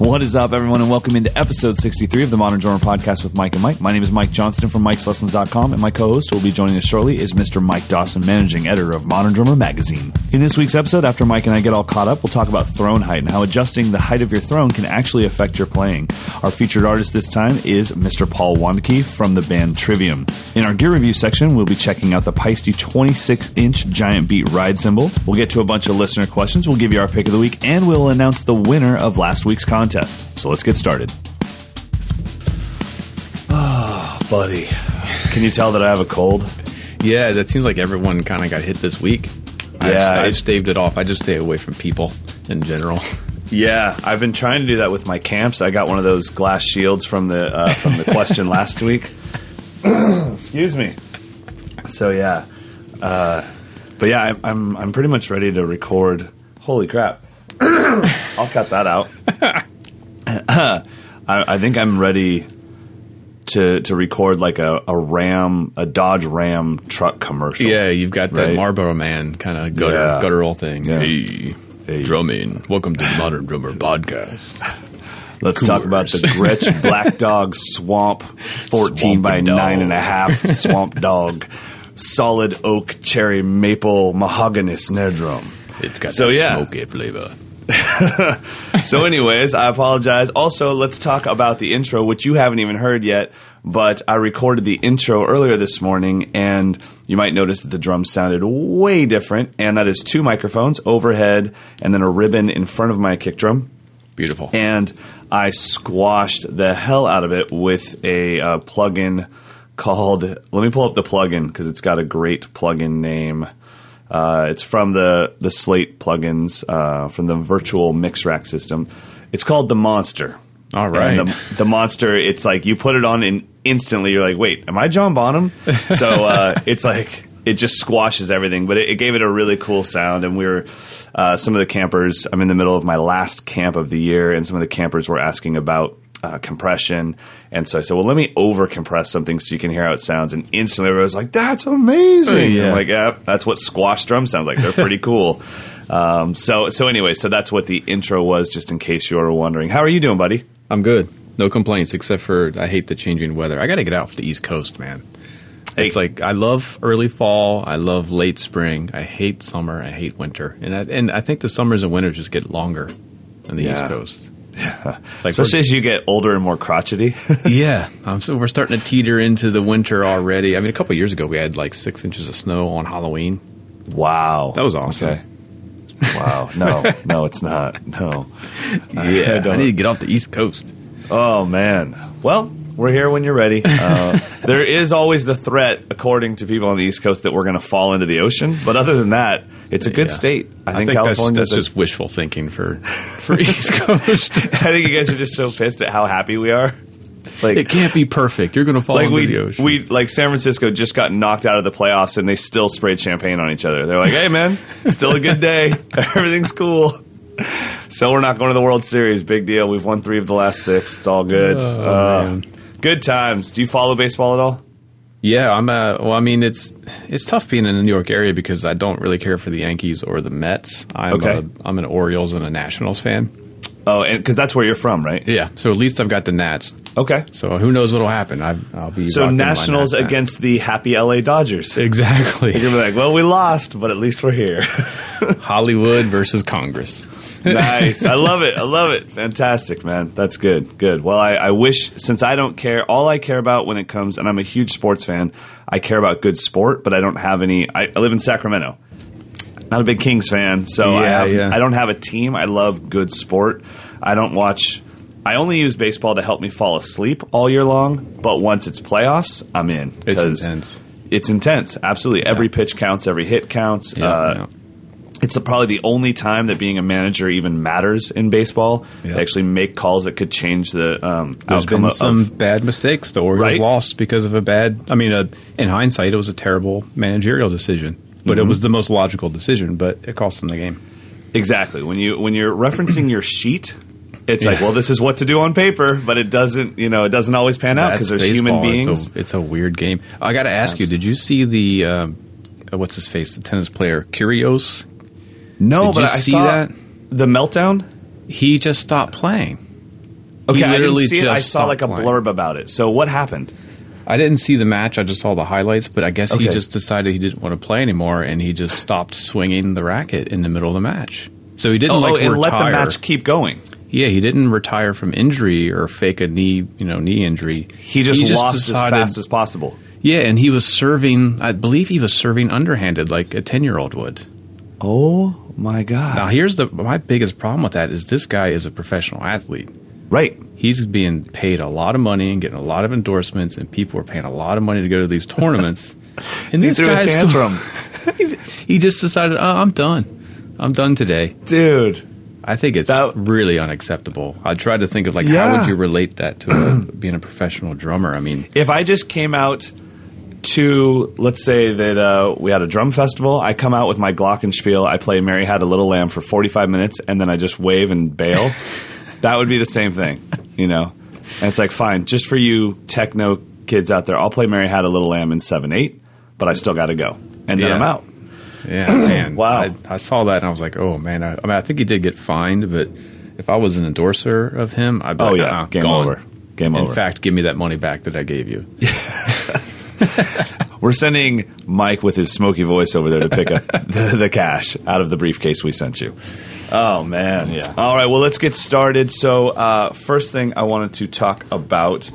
What is up, everyone, and welcome into episode 63 of the Modern Drummer Podcast with Mike and Mike. My name is Mike Johnston from Mike'sLessons.com, and my co-host who will be joining us shortly is Mr. Mike Dawson, managing editor of Modern Drummer Magazine. In this week's episode, after Mike and I get all caught up, we'll talk about throne height and how adjusting the height of your throne can actually affect your playing. Our featured artist this time is Mr. Paul Wandtke from the band Trivium. In our gear review section, we'll be checking out the Paiste 26-inch giant beat ride cymbal. We'll get to a bunch of listener questions, we'll give you our pick of the week, and we'll announce the winner of last week's contest. So let's get started. Oh, buddy. Can you tell that I have a cold? Yeah, that seems like everyone kind of got hit this week. Yeah, I've, I've staved it off. I just stay away from people in general. Yeah, I've been trying to do that with my camps. I got one of those glass shields from the uh, from the question last week. Excuse me. So yeah, uh, but yeah, I'm, I'm I'm pretty much ready to record. Holy crap! I'll cut that out. I, I think I'm ready to to record like a, a Ram, a Dodge Ram truck commercial. Yeah, you've got that Right. Marlboro Man kind of gutter, Yeah. guttural thing. Yeah. Hey, Hey. drumming. Welcome to the Modern Drummer Podcast. Let's talk about the Gretsch Black Dog Swamp 14 by Swampy dog. nine and a half Swamp Dog Solid Oak Cherry Maple Mahogany Snare Drum. It's got So, that yeah. smoky flavor. So, anyways, I apologize. Also, let's talk about the intro, which you haven't even heard yet. But I recorded the intro earlier this morning, and you might notice that the drums sounded way different. And that is two microphones overhead, and then a ribbon in front of my kick drum. Beautiful. and I squashed the hell out of it with a uh, plugin called. Let me pull up the plugin because it's got a great plugin name. Uh, it's from the the Slate plugins uh, from the virtual mix rack system. It's called the Monster. All right. And the, the monster, it's like you put it on and instantly you're like, wait, am I John Bonham? So uh, it's like it just squashes everything, but it, it gave it a really cool sound. And we were uh, some of the campers. I'm in the middle of my last camp of the year, and some of the campers were asking about. Uh, compression, and so I said, "Well, let me over compress something so you can hear how it sounds." And instantly, everybody was like, "That's amazing!" Yeah. I'm like, "Yeah, that's what squash drums sounds like. They're pretty cool." Um, so, so anyway, so that's what the intro was, just in case you were wondering. How are you doing, buddy? I'm good. No complaints, except for I hate the changing weather. I got to get out for the East Coast, man. Hey. It's like I love early fall. I love late spring. I hate summer. I hate winter. And I, and I think the summers and winters just get longer on the Yeah. East Coast. It's like Especially as you get older and more crotchety. yeah, um, so we're starting to teeter into the winter already. I mean, a couple of years ago we had like six inches of snow on Halloween. wow. That was awesome. Okay. Wow. No, no, it's not. No. Yeah, I, don't- need to get off the East Coast. Oh, man. Well, we're here when you're ready. Uh, there is always the threat, according to people on the East Coast, that we're going to fall into the ocean. But other than that, it's a good Yeah. state. I think, that's, California that's just wishful thinking for for East Coast. I think you guys are just so pissed at how happy we are. Like, it can't be perfect. You're going to fall like into we, the ocean. we like San Francisco just got knocked out of the playoffs and they still sprayed champagne on each other. They're like, "Hey man, still a good day. Everything's cool." So we're not going to the World Series. Big deal. We've won three of the last six. It's all good. Oh, Uh, man. Good times. Do you follow baseball at all? Yeah, I'm. Uh, well, I mean, it's it's tough being in the New York area because I don't really care for the Yankees or the Mets. I'm Okay. a, I'm an Orioles and a Nationals fan. Oh, and because that's where you're from, right? Yeah, so at least I've got the Nats. Okay. So who knows what'll happen? I, I'll be So Nationals against the happy LA Dodgers. Exactly. You're like, "Well, we lost, but at least we're here." Hollywood versus Congress. nice. I love it. I love it. Fantastic, man. That's good. Good. Well, I, I wish, since I don't care, all I care about when it comes, and I'm a huge sports fan, I care about good sport, but I don't have any. I, I live in Sacramento. Not a big Kings fan, so I, have, yeah. I don't have a team. I love good sport. I don't watch. I only use baseball to help me fall asleep all year long, but once it's playoffs, I'm in. It's intense. It's intense. Absolutely. Every pitch counts, every hit counts. Yeah, uh, yeah. It's probably the only time that being a manager even matters in baseball. Yeah. They actually make calls that could change the um, There's outcome been some of- bad mistakes. The Orioles Right? lost because of a bad. I mean, in hindsight, it was a terrible managerial decision, but Mm-hmm. it was the most logical decision. But it cost them the game. exactly when you when you're referencing your sheet. It's like, well, this is what to do on paper, but it doesn't, you know, it doesn't always pan out because there's human beings. It's a, it's a weird game. I got to ask you: Did you see the um, what's his face, the tennis player Kyrgios? No, Did but I see saw that? the meltdown. He just stopped playing. Okay, he I didn't see it. I just saw like a playing. blurb about it. So what happened? I didn't see the match. I just saw the highlights, but I guess he just decided he didn't want to play anymore, and he just stopped swinging the racket in the middle of the match. So he didn't Oh, like oh, and retire. let the match keep going. Yeah, he didn't retire from injury or fake a knee, you know, knee injury. He just, lost as fast as possible. Yeah, and he was serving. I believe he was serving underhanded, like a ten-year-old would. Oh my god! Now, here's the my biggest problem with that is this guy is a professional athlete. right. He's being paid a lot of money and getting a lot of endorsements, and people are paying a lot of money to go to these tournaments. And He this a guy's go- tantrum, he just decided, oh, I'm done. I'm done today. dude. I think it's That- really unacceptable. I tried to think of like how would you relate that to a, being a professional drummer? I mean, If I just came out to, let's say that uh, we had a drum festival, I come out with my glockenspiel, I play "Mary Had a Little Lamb" for forty-five minutes, and then I just wave and bail. that would be the same thing, you know. And it's like, fine, just for you techno kids out there, I'll play "Mary Had a Little Lamb" in seven eight, but I still got to go, and then Yeah. I'm out. yeah, man. Wow. I, I saw that and I was like, oh man. I, I mean, I think he did get fined, but if I was an endorser of him, I'd be Oh like, yeah, "Uh-uh, game gone." over. Game In over. In fact, give me that money back that I gave you. We're sending Mike with his smoky voice over there to pick up the, the cash out of the briefcase we sent you. Oh man! Yeah. All right. Well, let's get started. So, uh, first thing I wanted to talk about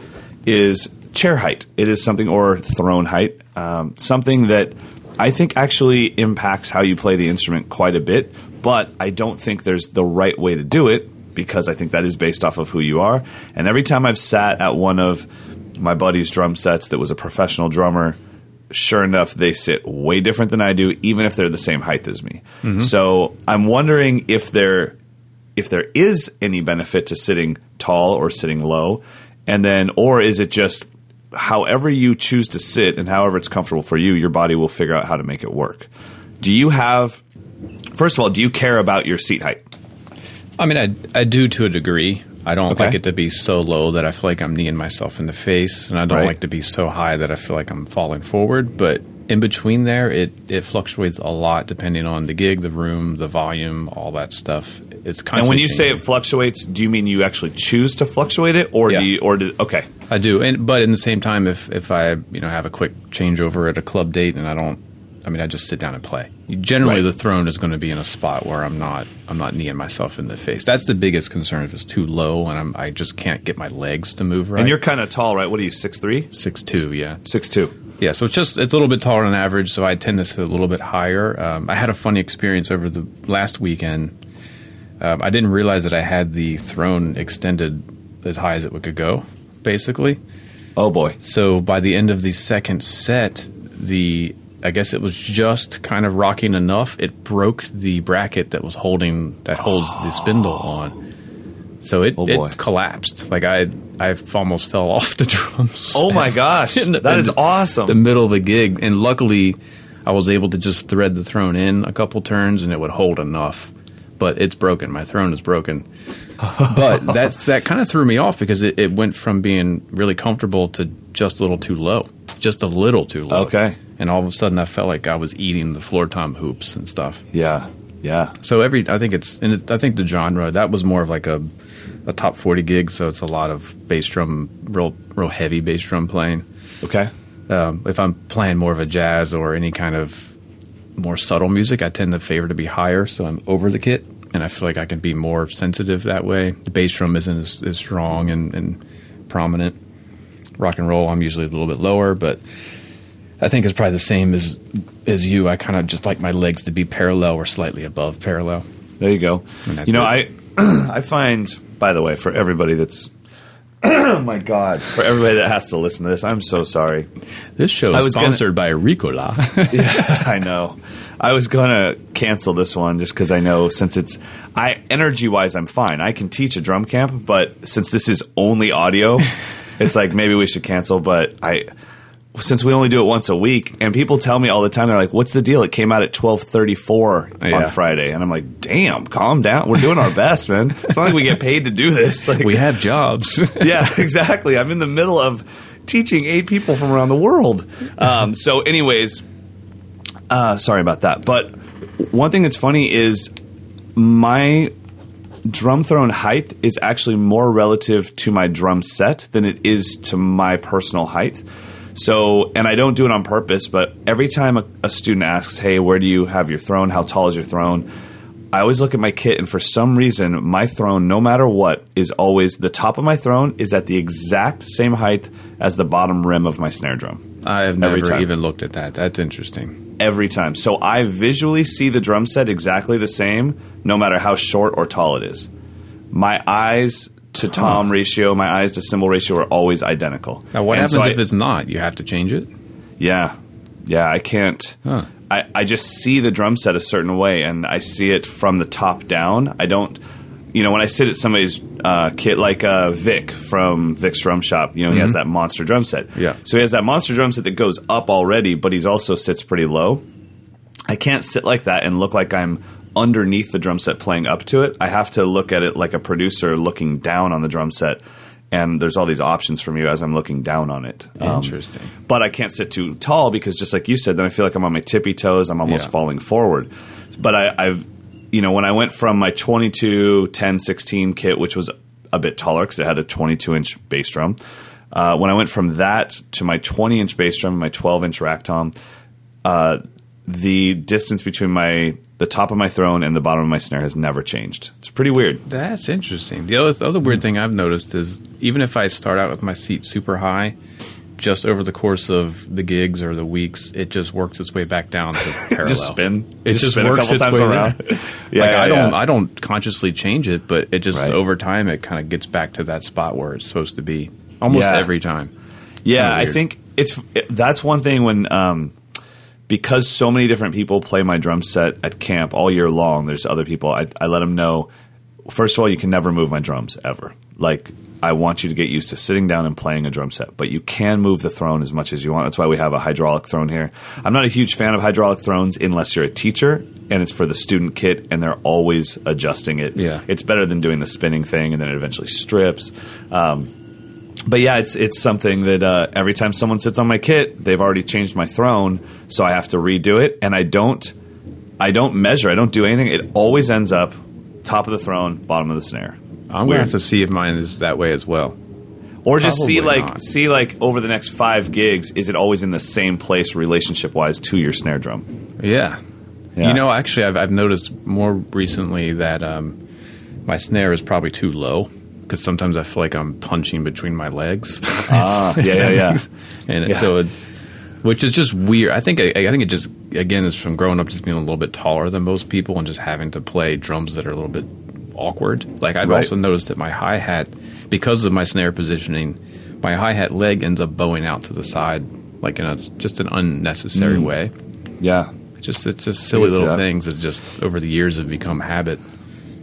is chair height. It is something or throne height, um, something that I think actually impacts how you play the instrument quite a bit. But I don't think there's the right way to do it because I think that is based off of who you are. And every time I've sat at one of my buddy's drum sets that was a professional drummer, sure enough, they sit way different than I do, even if they're the same height as me. Mm-hmm. So I'm wondering if there if there is any benefit to sitting tall or sitting low, and then or is it just however you choose to sit and however it's comfortable for you, your body will figure out how to make it work. Do you have first of all, do you care about your seat height? I mean, I, I do to a degree. I don't Okay. like it to be so low that I feel like I'm kneeing myself in the face, and I don't Right. like to be so high that I feel like I'm falling forward. But in between there, it, it fluctuates a lot depending on the gig, the room, the volume, all that stuff. It's constantly And when you say it fluctuates, do you mean you actually choose to fluctuate it, or Yeah. do you, or do, okay, I do, and but in the same time, if if I you know have a quick changeover at a club date and I don't, I mean, I just sit down and play. Generally, Right. the throne is going to be in a spot where I'm not I'm not kneeing myself in the face. That's the biggest concern. If it's too low and I'm I just can't get my legs to move right. And you're kind of tall, right? What are you, six three, six two, yeah. six two? Yeah, so it's just it's a little bit taller than average, so I tend to sit a little bit higher. Um, I had a funny experience over the last weekend. Um, I didn't realize that I had the throne extended as high as it could go, basically. Oh boy. So by the end of the second set, the I guess it was just kind of rocking enough. It broke the bracket that was holding that holds the spindle on. So it, Oh, it collapsed. Like I I almost fell off the drums. Oh my gosh, the- that in the- awesome. the middle of the gig, and luckily, I was able to just thread the throne in a couple turns, and it would hold enough. But it's broken. My throne is broken. but that's that kind of threw me off because it, it went from being really comfortable to just a little too low, just a little too low. Okay. And all of a sudden, I felt like I was eating the floor tom hoops and stuff. yeah, yeah. So every, I think it's, and it, I think the genre that was more of like a, a top forty gig. So it's a lot of bass drum, real, real heavy bass drum playing Okay. um, if I'm playing more of a jazz or any kind of more subtle music, I tend to favor to be higher, so I'm over the kit, and I feel like I can be more sensitive that way. The bass drum isn't as, as strong and, and prominent. Rock and roll, I'm usually a little bit lower, but I think it's probably the same as as you. I kind of just like my legs to be parallel or slightly above parallel. There you go. You know, it. I I find, by the way, for everybody that's, oh my god, for everybody that has to listen to this, I'm so sorry. This show I is was gonna- sponsored by Ricola. yeah, I know. I was gonna cancel this one just because I know since it's I energy wise I'm fine. I can teach a drum camp, but since this is only audio, it's like maybe we should cancel. But I since we only do it once a week, and people tell me all the time, they're like, "What's the deal?" It came out at twelve thirty four Yeah. on Friday, and I'm like, "Damn, calm down. We're doing our best, man. It's not like we get paid to do this. Like, we have jobs. yeah, exactly. I'm in the middle of teaching eight people from around the world. Um, so, anyways, uh, sorry about that. But one thing that's funny is my drum throne height is actually more relative to my drum set than it is to my personal height. So, and I don't do it on purpose, but every time a, a student asks, "Hey, where do you have your throne? How tall is your throne?" I always look at my kit, and for some reason, my throne, no matter what, is always the top of my throne is at the exact same height as the bottom rim of my snare drum. I have never even looked at that. That's interesting. Every time. So I visually see the drum set exactly the same, no matter how short or tall it is. My eyes to tom ratio, my eyes to cymbal ratio are always identical. Now, what And happens so if I- it's not? You have to change it. Yeah, yeah, I can't. Huh. I, I just see the drum set a certain way, and I see it from the top down. I don't, you know, when I sit at somebody's uh, kit like uh, Vic from Vic's Drum Shop, you know, he has that monster drum set. Mm-hmm. Yeah. So he has that monster drum set that goes up already, but he's also sits pretty low. I can't sit like that and look like I'm underneath the drum set playing up to it. I have to look at it like a producer looking down on the drum set. And there's all these options for me as I'm looking down on it. Um, Interesting. but I can't sit too tall because just like you said, then I feel like I'm on my tippy toes. I'm almost Yeah. falling forward. But I, I've, you know, when I went from my 22, 10, 16 kit, which was a bit taller because it had a 22 inch bass drum, uh, when I went from that to my 20 inch bass drum, my 12 inch rack tom, uh, the distance between my the top of my throne and the bottom of my snare has never changed. It's pretty weird. That's interesting. The other, the other weird thing I've noticed is even if I start out with my seat super high, just over the course of the gigs or the weeks, it just works its way back down to parallel. Just spin. It Just just, spin a works couple its times way around. Yeah, like yeah, I don't, yeah. I don't consciously change it, but it just Right. over time it kind of gets back to that spot where it's supposed to be almost Yeah. every time. Yeah, I think it's it, that's one thing when um, because so many different people play my drum set at camp all year long. There's other people. I, I let them know. First of all, you can never move my drums ever. Like I want you to get used to sitting down and playing a drum set, but you can move the throne as much as you want. That's why we have a hydraulic throne here. I'm not a huge fan of hydraulic thrones unless you're a teacher and it's for the student kit and they're always adjusting it. Yeah. It's better than doing the spinning thing and then it eventually strips. Um, but yeah, it's it's something that uh, every time someone sits on my kit, they've already changed my throne, so I have to redo it, and I don't I don't measure, I don't do anything. It always ends up top of the throne, bottom of the snare. I'm gonna have to see if mine is that way as well. Or just see like not. see like over the next five gigs, is it always in the same place relationship wise to your snare drum? Yeah. Yeah. You know, actually, I've, I've noticed more recently that um, my snare is probably too low because sometimes I feel like I'm punching between my legs. Ah, yeah, yeah, yeah. and Yeah. so, it, which is just weird. I think I, I think it just again is from growing up just being a little bit taller than most people and just having to play drums that are a little bit awkward. Like I've Right. also noticed that my hi hat, because of my snare positioning, my hi hat leg ends up bowing out to the side, like in a just an unnecessary way. yeah. It's just it's just silly little that. things that just over the years have become habit.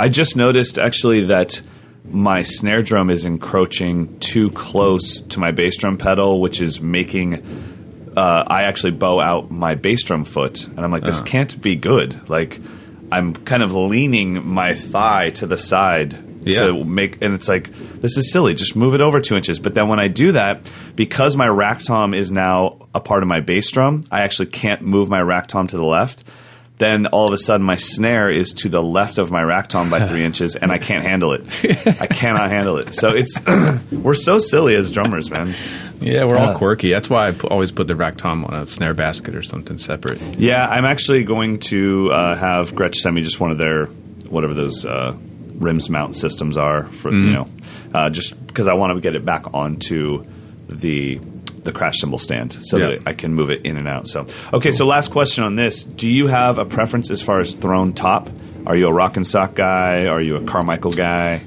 I just noticed actually that my snare drum is encroaching too close to my bass drum pedal, which is making uh, I actually bow out my bass drum foot, and I'm like, this can't be good. Like, I'm kind of leaning my thigh to the side Yeah. to make, and it's like, this is silly. Just move it over two inches. But then when I do that, because my rack tom is now a part of my bass drum, I actually can't move my rack tom to the left. Then all of a sudden, my snare is to the left of my rack tom by three inches, and I can't handle it. I cannot handle it. So it's we're so silly as drummers, man. Yeah, we're all quirky. That's why I always put the rack tom on a snare basket or something separate. Yeah, I'm actually going to uh, have Gretsch send me just one of their whatever those uh, rims mount systems are for you know, uh, just because I want to get it back onto the the crash cymbal stand so Yeah. that I can move it in and out. So okay, so last question on this: Do you have a preference as far as throne top? Are you a Roc-N-Soc guy? Are you a Carmichael guy?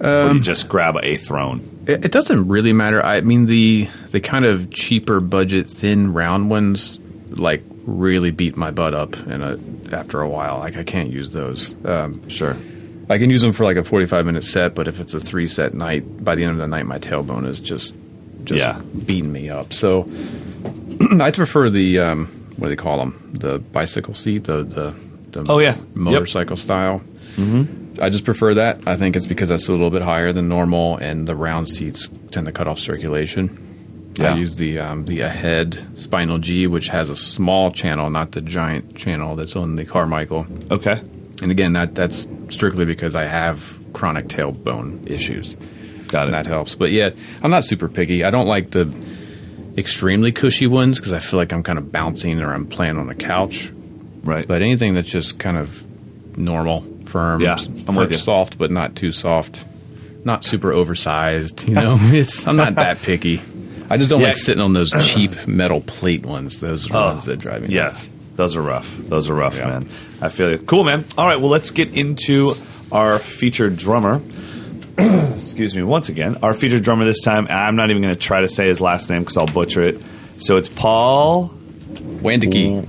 or do you just grab a throne? It, it doesn't really matter. I mean the the kind of cheaper budget thin round ones like really beat my butt up in a after a while. Like I can't use those. Um, Sure. I can use them for like a 45 minute set, but if it's a three set night, by the end of the night, my tailbone is just just Yeah. beating me up. So I prefer the um, what do they call them? The bicycle seat, the the, the Oh, yeah. Yep. motorcycle style. Mm-hmm. I just prefer that. I think it's because that's a little bit higher than normal, and the round seats tend to cut off circulation. Yeah. I use the um, the Ahead Spinal G, which has a small channel, not the giant channel that's on the Carmichael. Okay. And again, that that's strictly because I have chronic tailbone issues. Got it. And that helps. But yeah, I'm not super picky. I don't like the extremely cushy ones because I feel like I'm kind of bouncing or I'm playing on a couch. Right. But anything that's just kind of normal, firm, Yeah, I'm with you. soft but not too soft, not super oversized. You know, it's I'm not that picky. I just don't Yeah. like sitting on those cheap metal plate ones. Those are the oh, ones that drive me. Yeah, nuts. those are rough. Those are rough, Yeah. man. I feel you. Cool, man. All right, well, let's get into our featured drummer. Excuse me, once again, our featured drummer this time. I'm not even going to try to say his last name because I'll butcher it. So it's Paul. Wandiki.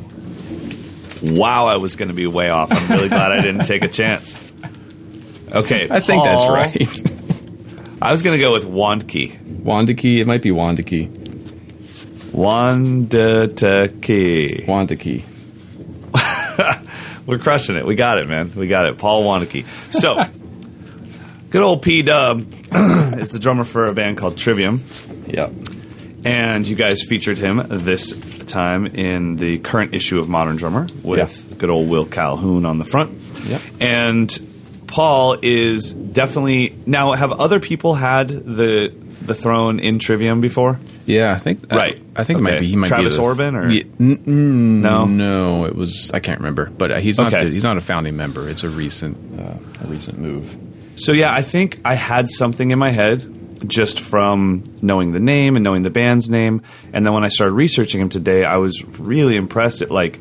Wow, I was going to be way off. I'm really glad I didn't take a chance. Okay, I think that's right. I was going to go with Wandke. Wandiki. It might be Wandiki. Wandake. Wandiki. We're crushing it. We got it, man. We got it. Paul Waneke. So, good old P Dub is the drummer for a band called Trivium, Yep. and you guys featured him this time in the current issue of Modern Drummer with good old Will Calhoun on the front. Yep. And Paul is definitely now. Have other people had the the throne in Trivium before? Yeah, I think. Right. I, I think it might be. He might Travis be Orbin, or- Yeah, n- n- No? no, it was. I can't remember, but uh, he's not. Okay. The, he's not a founding member. It's a recent, uh, a recent move. So yeah, I think I had something in my head just from knowing the name and knowing the band's name, and then when I started researching him today, I was really impressed. At like,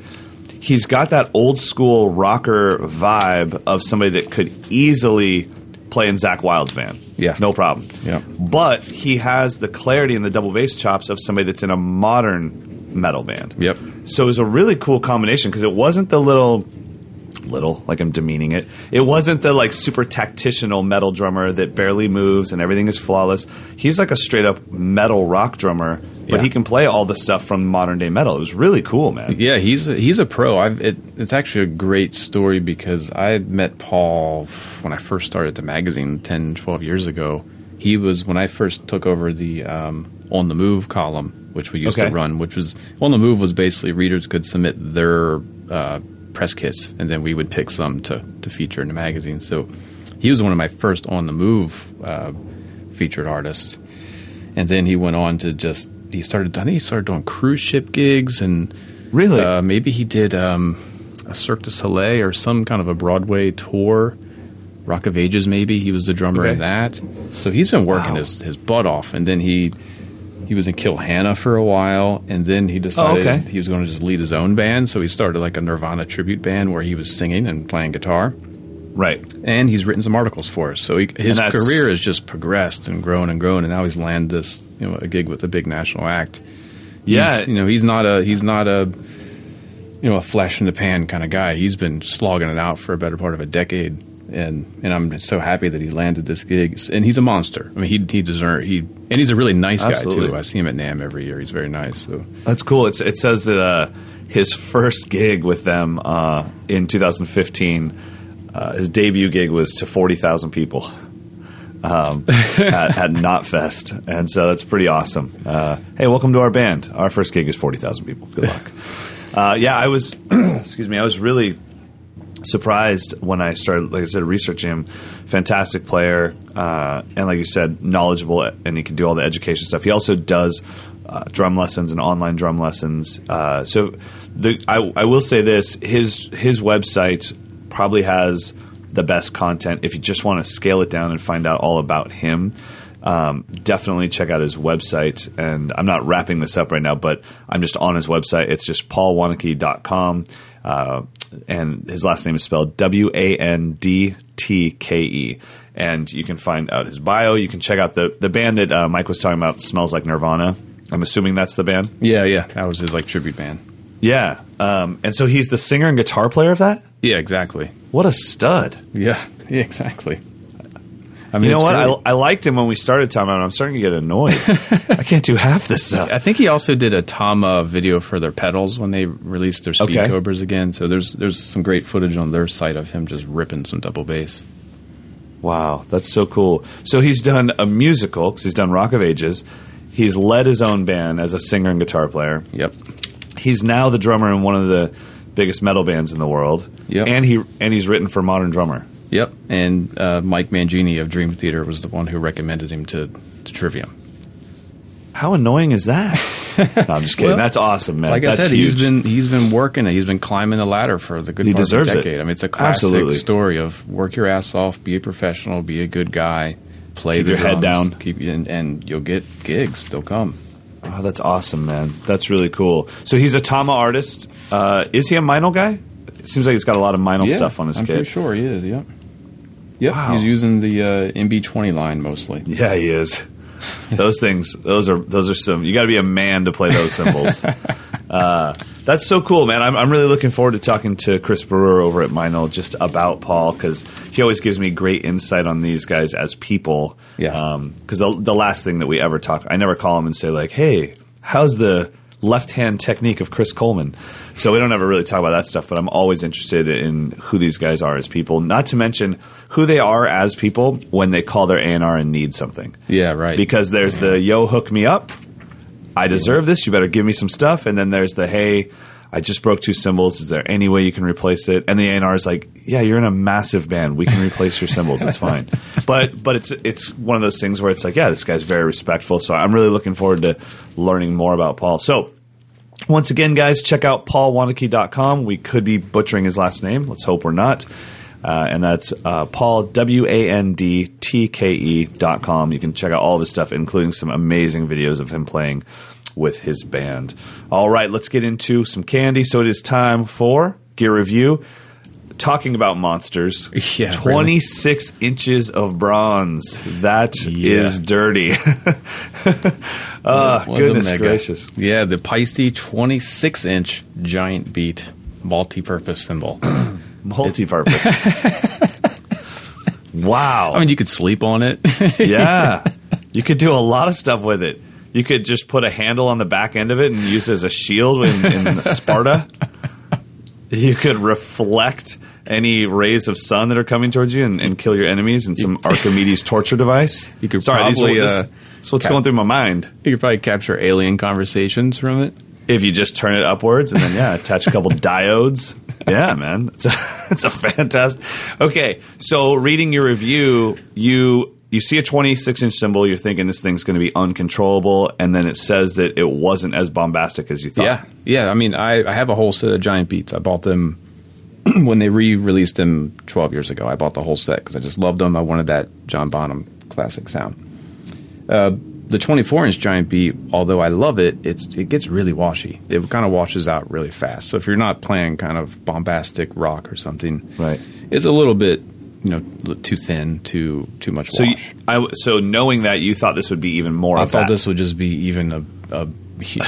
he's got that old school rocker vibe of somebody that could easily play in Zakk Wylde's band. Yeah. no problem. Yeah. but he has the clarity and the double bass chops of somebody that's in a modern metal band. Yep. So it was a really cool combination because it wasn't the little little like I'm demeaning it. It wasn't the like super tactitional metal drummer that barely moves and everything is flawless. He's like a straight up metal rock drummer, but Yeah. he can play all the stuff from modern day metal. It was really cool, man. Yeah, he's a, he's a pro. I've, it, it's actually a great story because I met Paul when I first started the magazine 10, 12 years ago. He was when I first took over the um, on the move column, which we used Okay. to run. Which was on the move was basically readers could submit their uh, press kits, and then we would pick some to to feature in the magazine. So he was one of my first on the move uh, featured artists, and then he went on to just he started. I think he started doing cruise ship gigs and. Really? Uh, maybe he did um, a Cirque du Soleil or some kind of a Broadway tour. Rock of Ages, maybe he was the drummer Okay. in that. So he's been working Wow. his, his butt off, and then he he was in Kill Hannah for a while, and then he oh, decided Oh, okay. he was going to just lead his own band. So he started like a Nirvana tribute band where he was singing and playing guitar, right. and he's written some articles for us. So he, his career has just progressed and grown and grown, and now he's landed this you know a gig with a big national act. He's- Yeah. you know he's not a he's not a you know a flash in the pan kind of guy. He's been slogging it out for a better part of a decade, and and I'm so happy that he landed this gig. And he's a monster. I mean, he he deserve he and he's a really nice guy Absolutely. too. I see him at NAMM every year. He's very nice. So That's cool. It's, it says that uh, his first gig with them uh, in 2015, uh, his debut gig was to 40,000 people um, at, at Knotfest. And so that's pretty awesome. Uh, hey, welcome to our band. Our first gig is 40,000 people. Good luck. uh, yeah, I was, excuse me, I was really surprised when I started, like I said, researching him. Fantastic player, uh, and like you said, knowledgeable, and he can do all the education stuff. He also does uh, drum lessons and online drum lessons. Uh, so, the I, I will say this: his his website probably has the best content. If you just want to scale it down and find out all about him. Um, definitely check out his website. And I'm not wrapping this up right now, but I'm just on his website. It's just paulwaneke.com. Uh, and his last name is spelled W A N D T K E. And you can find out his bio. You can check out the, the band that uh, Mike was talking about, Smells Like Nirvana. I'm assuming that's the band. yeah, yeah, that was his like tribute band. Yeah. Um, and so he's the singer and guitar player of that? Yeah, exactly. What a stud. Yeah, yeah exactly. I You know what? I, I liked him when we started talking about him. I'm starting to get annoyed. I can't do half this stuff. I think he also did a Tama video for their pedals when they released their Speed Okay. Cobras again. So there's there's some great footage on their site of him just ripping some double bass. Wow, that's so cool. So he's done a musical because he's done Rock of Ages. He's led his own band as a singer and guitar player. Yep. He's now the drummer in one of the biggest metal bands in the world. Yep. And he and he's written for Modern Drummer. Yep, and uh, Mike Mangini of Dream Theater was the one who recommended him to, to Trivium. How annoying is that? no, I'm just kidding. Well, That's awesome, man. Like That's I said, huge. he's been he's been working it. He's been climbing the ladder for the good He part deserves of it. a decade. I mean, it's a classic Absolutely. story of work your ass off, be a professional, be a good guy, play Keep your head down. keep and, and you'll get gigs. They'll come. Oh, that's awesome, man. That's really cool. So he's a Tama artist. Uh, is he a Meinl guy? It seems like he's got a lot of Meinl stuff on his I'm kit. pretty sure he is. Yep. Yep. Wow. He's using the uh, MB20 line mostly. Yeah, he is. those things, those are those are some. You got to be a man to play those cymbals. uh, that's so cool, man. I'm, I'm really looking forward to talking to Chris Brewer over at Meinl just about Paul because he always gives me great insight on these guys as people. Yeah. Because the, the last thing that we ever talk, I never call him and say like, "Hey, how's the left hand technique of Chris Coleman?" So we don't ever really talk about that stuff. But I'm always interested in who these guys are as people. Not to mention who they are as people when they call their A and R and need something Yeah. Right. because there's the yo hook me up i deserve this you better give me some stuff and then there's the hey i just broke two cymbals is there any way you can replace it and the A&R is like yeah you're in a massive band we can replace your cymbals it's fine but but it's it's one of those things where it's like yeah this guy's very respectful so i'm really looking forward to learning more about paul so once again, guys, check out paulwaneke.com. We could be butchering his last name. Let's hope we're not. Uh, and that's uh, Paul, W A N D T K E dot com. You can check out all of his stuff, including some amazing videos of him playing with his band. All right, let's get into some candy. So it is time for Gear Review. Talking about monsters, Yeah, 26 inches of bronze. That is Yeah. dirty. Was goodness gracious. Yeah, the Paiste 26 inch giant beat multi purpose cymbal. multi-purpose. wow. I mean, you could sleep on it. yeah. You could do a lot of stuff with it. You could just put a handle on the back end of it and use it as a shield in, in Sparta. You could reflect any rays of sun that are coming towards you and, and kill your enemies in some Archimedes torture device. You could Sorry, probably, this, uh, this is what's cap- going through my mind. you could probably capture alien conversations from it. If you just turn it upwards and then yeah, attach a couple diodes. Yeah, man, it's a, it's a fantastic. Okay, so reading your review, you you see a 26 inch cymbal, you're thinking this thing's going to be uncontrollable, and then it says that it wasn't as bombastic as you thought. Yeah, yeah. I mean, I, I have a whole set of giant beats. I bought them when they re-released them 12 years ago. I bought the whole set because I just loved them. I wanted that John Bonham classic sound. Uh, the 24 inch giant beat, although I love it, it's it gets really washy. It kind of washes out really fast. So if you're not playing kind of bombastic rock or something, Right. it's a little bit you know too thin, too too much So, you, wash. I, so knowing that, you thought this would be even more. I of thought that. this would just be even a, a,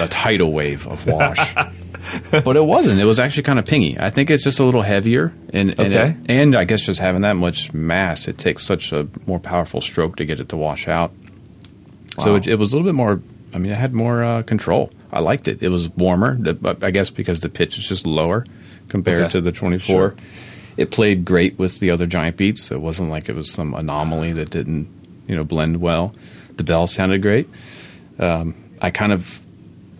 a tidal wave of wash. but it wasn't. It was actually kind of pingy. I think it's just a little heavier, and and, Okay. it- and I guess just having that much mass, it takes such a more powerful stroke to get it to wash out. So it, it was a little bit more. I mean, it had more uh, control. I liked it. It was warmer, I guess, because the pitch is just lower compared Okay. to the 24. Sure. It played great with the other giant beats. It wasn't like it was some anomaly that didn't, you know, blend well. The bell sounded great. Um, I kind of.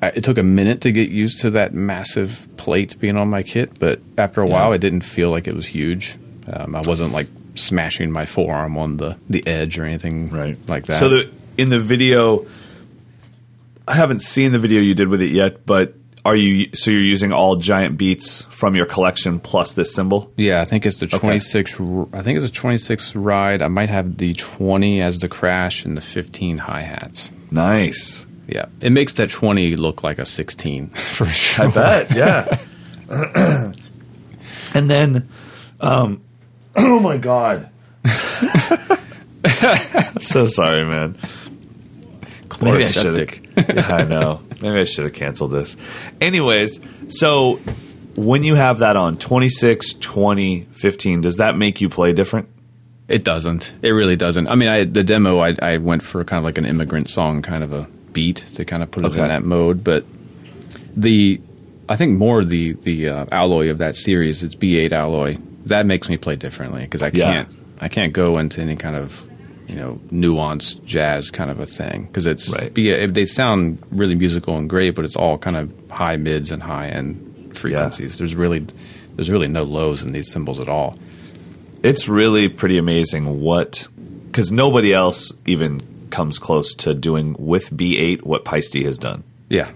I, it took a minute to get used to that massive plate being on my kit, but after a Yeah. while, it didn't feel like it was huge. Um, I wasn't like smashing my forearm on the, the edge or anything right like that. So the in the video, I haven't seen the video you did with it yet, but are you so you're using all giant beats from your collection plus this cymbal? Yeah, I think it's the 26. I think it's a 26 ride. I might have the 20 as the crash and the 15 hi hats. Nice. Yeah, it makes that 20 look like a 16 for sure. I bet, yeah. and then, um, oh my god, I'm so sorry, man. Maybe I should have. Yeah, I know. Maybe I should have canceled this. Anyways, so when you have that on 26, 20, 15, does that make you play different? It doesn't. It really doesn't. I mean, I, the demo, I, I went for kind of like an immigrant song kind of a beat to kind of put it in that mode. But the, I think more the the uh, alloy of that series, it's B8 alloy. That makes me play differently because I can't I can't go into any kind of you know nuanced jazz kind of a thing because it's Right. B8, they sound really musical and great, but it's all kind of high mids and high end frequencies. There's really there's really no lows in these cymbals at all. it's really pretty amazing what because nobody else even comes close to doing with B8 what Paiste has done. Yeah.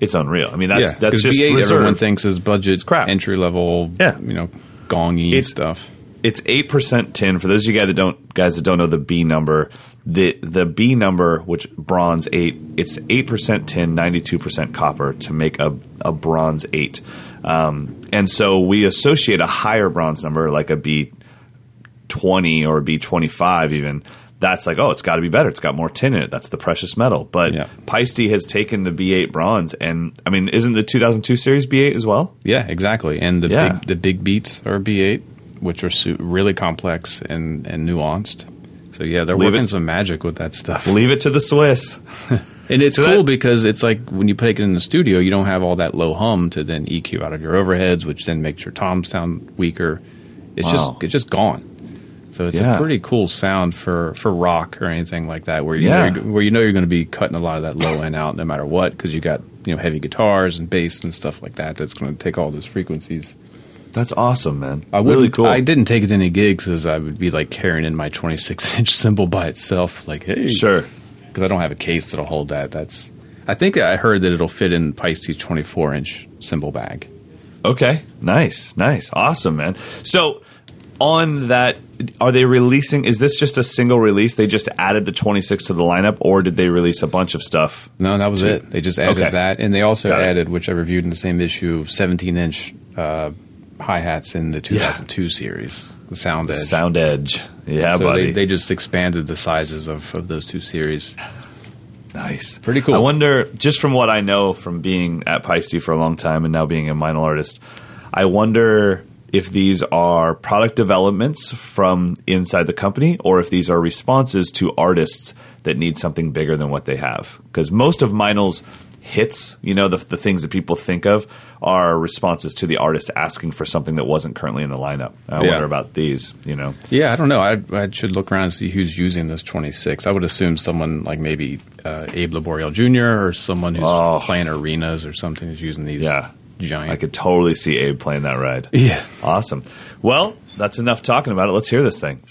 It's unreal. I mean, that's yeah, that's just B8 reserved. everyone thinks is budget crap. entry level, Yeah. you know, gongy It's- stuff. It's eight percent tin. For those of you guys that don't guys that don't know the B number, the the B number, which bronze eight, it's eight percent tin, ninety two percent copper to make a a bronze eight. Um, and so we associate a higher bronze number, like a B twenty or B twenty five, even. That's like, oh, it's got to be better. It's got more tin in it. That's the precious metal. But Yeah. Paiste has taken the B8 bronze, and I mean, isn't the 2002 series B8 as well? Yeah, exactly. And the Yeah. big the big beats are B8, which are su- really complex and and nuanced. So yeah, they're Leave working it- some magic with that stuff. Leave it to the Swiss. And it's So cool that- because it's like when you take it in the studio, you don't have all that low hum to then EQ out of your overheads, which then makes your toms sound weaker. It's Wow. just it's just gone. So it's Yeah. a pretty cool sound for, for rock or anything like that, where you Yeah. know you're, where you know you're going to be cutting a lot of that low end out no matter what, because you got you know heavy guitars and bass and stuff like that. That's going to take all those frequencies. That's awesome, man. I really cool. I didn't take it to any gigs because I would be like carrying in my 26 inch cymbal by itself. Like, hey, Sure. because I don't have a case that'll hold that. That's I think I heard that it'll fit in Paiste's 24 inch cymbal bag. Okay, nice, nice, awesome, man. So, on that, are they releasing? Is this just a single release? They just added the 26 to the lineup, or did they release a bunch of stuff? No, that was Two. it. They just added Okay. that, and they also Got it. added, which I reviewed in the same issue, 17 inch uh, hi hats in the 2002 series, the Sound Edge. Sound Edge, yeah, so buddy, they, they just expanded the sizes of, of those two series. nice, Pretty cool. I wonder, just from what I know from being at Paiste for a long time and now being a Meinl artist, I wonder if these are product developments from inside the company or if these are responses to artists that need something bigger than what they have. Because most of Meinl's hits, you know, the, the things that people think of are responses to the artist asking for something that wasn't currently in the lineup. I Yeah. wonder about these, you know. Yeah, I don't know. I, I should look around and see who's using this 26. I would assume someone like maybe uh, Abe Laboriel Jr. or someone who's Oh. playing arenas or something is using these Yeah. giant. I could totally see Abe playing that ride. yeah. Awesome. Well, that's enough talking about it. Let's hear this thing.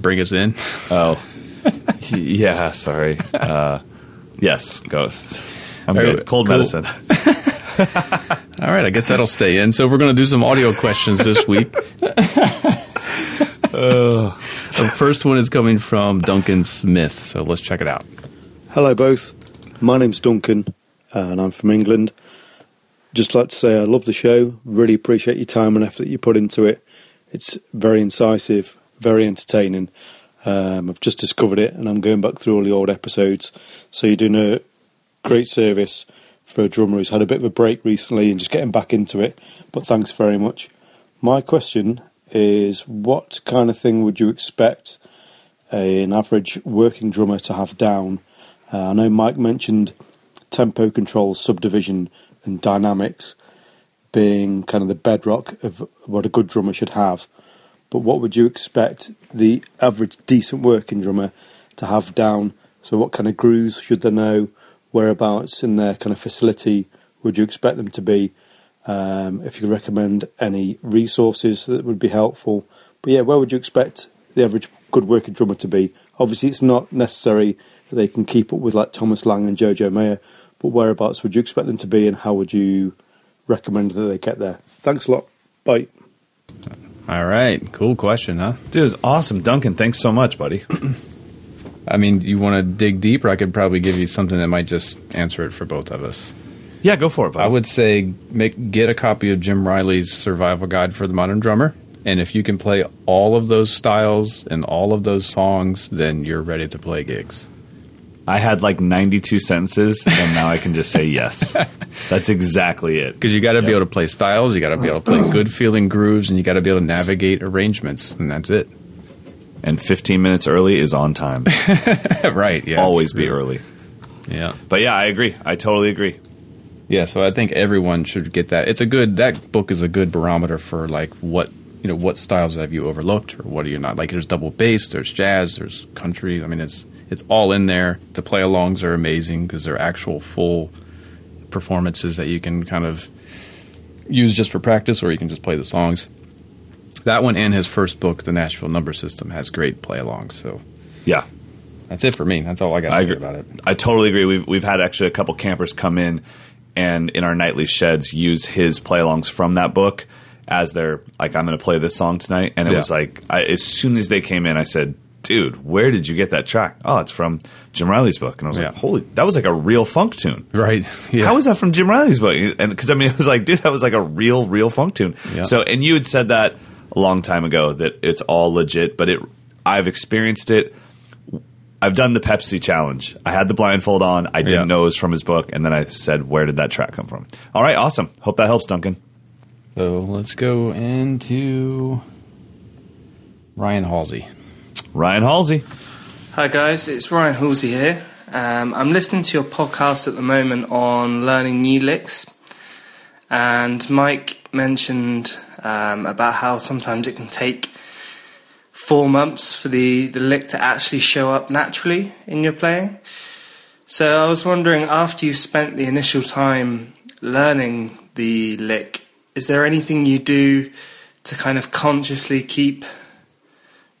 You want me to bring us in? Oh, yeah. Sorry. Uh, yes, ghosts. I'm All right, good. Cold cool. medicine. All right, I guess that'll stay in. So we're going to do some audio questions this week. the first one is coming from Duncan Smith. So let's check it out. Hello, both. My name's Duncan, and I'm from England. Just like to say I love the show. Really appreciate your time and effort that you put into it. It's very incisive, very entertaining. Um, I've just discovered it, and I'm going back through all the old episodes. So you're doing a great service for a drummer who's had a bit of a break recently and just getting back into it. But thanks very much. My question is, what kind of thing would you expect an average working drummer to have down? Uh, I know Mike mentioned tempo control, subdivision, and dynamics being kind of the bedrock of what a good drummer should have. But what would you expect the average decent working drummer to have down? So, what kind of grooves should they know? Whereabouts in their kind of facility would you expect them to be? Um, if you could recommend any resources that would be helpful. But yeah, where would you expect the average good working drummer to be? Obviously, it's not necessary that they can keep up with like Thomas Lang and Jojo Mayer, but whereabouts would you expect them to be, and how would you recommend that they get there? Thanks a lot. Bye. All right, cool question, huh? Dude, it's awesome. Duncan, thanks so much, buddy. I mean, you want to dig deeper? I could probably give you something that might just answer it for both of us. Yeah, go for it, buddy. I would say make get a copy of Jim Riley's Survival Guide for the Modern Drummer, and if you can play all of those styles and all of those songs, then you're ready to play gigs. I had like 92 sentences, and now I can just say yes. That's exactly it. Because you got to be able to play styles, you got to be able to play good feeling grooves, and you got to be able to navigate arrangements, and that's it. And 15 minutes early is on time. right? Yeah. Always be early. Yeah. But yeah, I agree. I totally agree. Yeah, so I think everyone should get that. It's a good that book is a good barometer for like what you know what styles have you overlooked or what are you not like. There's double bass, there's jazz, there's country. I mean, it's it's all in there. The play alongs are amazing because they're actual full performances that you can kind of use just for practice, or you can just play the songs. That one and his first book, The Nashville Number System, has great play alongs. So Yeah. that's it for me. That's all I got to I say about it. I totally agree. We've we've had actually a couple campers come in and in our nightly sheds use his play-alongs from that book as they're like, I'm going to play this song tonight, and it Yeah. was like, I, as soon as they came in, I said, "Dude, where did you get that track?" Oh, it's from Jim Riley's book, and I was like, "Holy, that was like a real funk tune." Right? Yeah. How is that from Jim Riley's book? And because I mean, it was like, dude, that was like a real, real funk tune. Yeah. So, and you had said that a long time ago that it's all legit, but it, I've experienced it. I've done the Pepsi challenge. I had the blindfold on. I didn't Yeah. know it was from his book, and then I said, "Where did that track come from?" All right, awesome. Hope that helps, Duncan. So let's go into Ryan Halsey. Ryan Halsey. Hi guys, it's Ryan Halsey here. Um, I'm listening to your podcast at the moment on learning new licks, and Mike mentioned um, about how sometimes it can take four months for the, the lick to actually show up naturally in your playing. So I was wondering, after you spent the initial time learning the lick, is there anything you do to kind of consciously keep